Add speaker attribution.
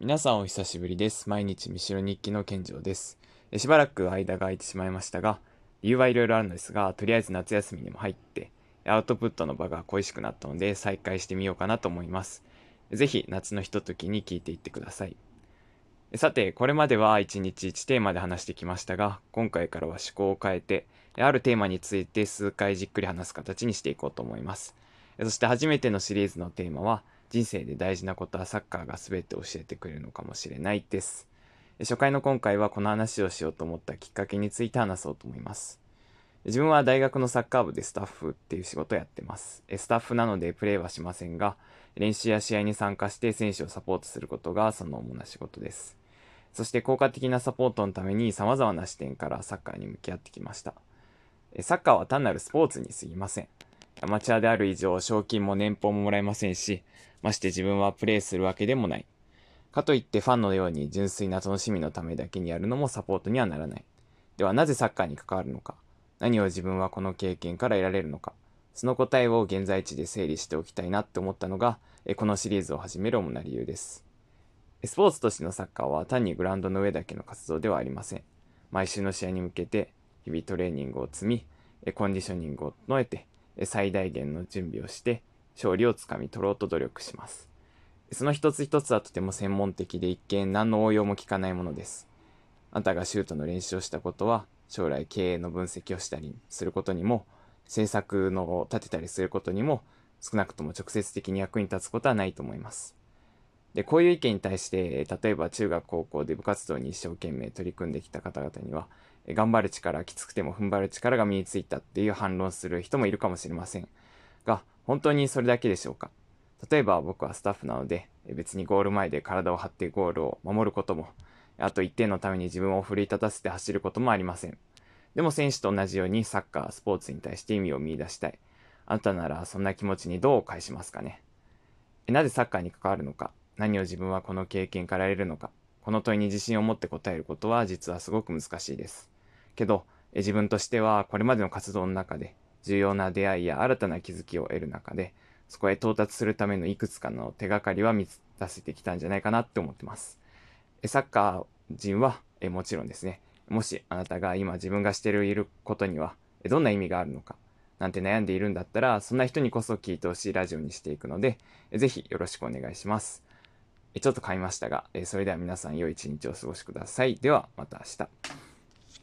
Speaker 1: 皆さんお久しぶりです。毎日見しろ日記の健城です。しばらく間が空いてしまいましたが、理由はいろいろあるのですが、とりあえず夏休みにも入って、アウトプットの場が恋しくなったので再開してみようかなと思います。ぜひ夏のひとときに聞いていってください。さて、これまでは1日1テーマで話してきましたが、今回からは趣向を変えて、あるテーマについて数回じっくり話す形にしていこうと思います。そして初めてのシリーズのテーマは、人生で大事なことはサッカーが全て教えてくれるのかもしれないです。初回の今回はこの話をしようと思ったきっかけについて話そうと思います。自分は大学のサッカー部でスタッフっていう仕事をやってます。スタッフなのでプレーはしませんが、練習や試合に参加して選手をサポートすることがその主な仕事です。そして効果的なサポートのために様々な視点からサッカーに向き合ってきました。サッカーは単なるスポーツに過ぎません。アマチュアである以上、賞金も年俸ももらえませんし、まして自分はプレーするわけでもない。かといってファンのように純粋な楽しみのためだけにやるのもサポートにはならない。ではなぜサッカーに関わるのか何を自分はこの経験から得られるのかその答えを現在地で整理しておきたいなって思ったのが、このシリーズを始める主な理由です。スポーツとしてのサッカーは単にグラウンドの上だけの活動ではありません。毎週の試合に向けて日々トレーニングを積み、コンディショニングを整えて、最大限の準備をして勝利をつかみ取ろうと努力します。その一つ一つはとても専門的で一見何の応用も効かないものです。あなたがシュートの練習をしたことは将来経営の分析をしたりすることにも政策のを立てたりすることにも少なくとも直接的に役に立つことはないと思います。で、こういう意見に対して、例えば中学高校で部活動に一生懸命取り組んできた方々には、頑張る力、きつくても踏ん張る力が身についたっていう反論する人もいるかもしれません。が、本当にそれだけでしょうか？例えば僕はスタッフなので、別にゴール前で体を張ってゴールを守ることも、あと一点のために自分を奮い立たせて走ることもありません。でも選手と同じようにサッカー、スポーツに対して意味を見出したい。あなたならそんな気持ちにどう返しますかね？なぜサッカーに関わるのか？何を自分はこの経験から得るのか？この問いに自信を持って答えることは実はすごく難しいです。けど、自分としてはこれまでの活動の中で重要な出会いや新たな気づきを得る中で、そこへ到達するためのいくつかの手がかりは見出せてきたんじゃないかなって思ってます。サッカー人はもちろんですね、もしあなたが今自分がしていることにはどんな意味があるのか、なんて悩んでいるんだったら、そんな人にこそ聞いてほしいラジオにしていくので、ぜひよろしくお願いします。ちょっと買いましたが、それでは皆さん良い一日をお過ごしください。ではまた明日。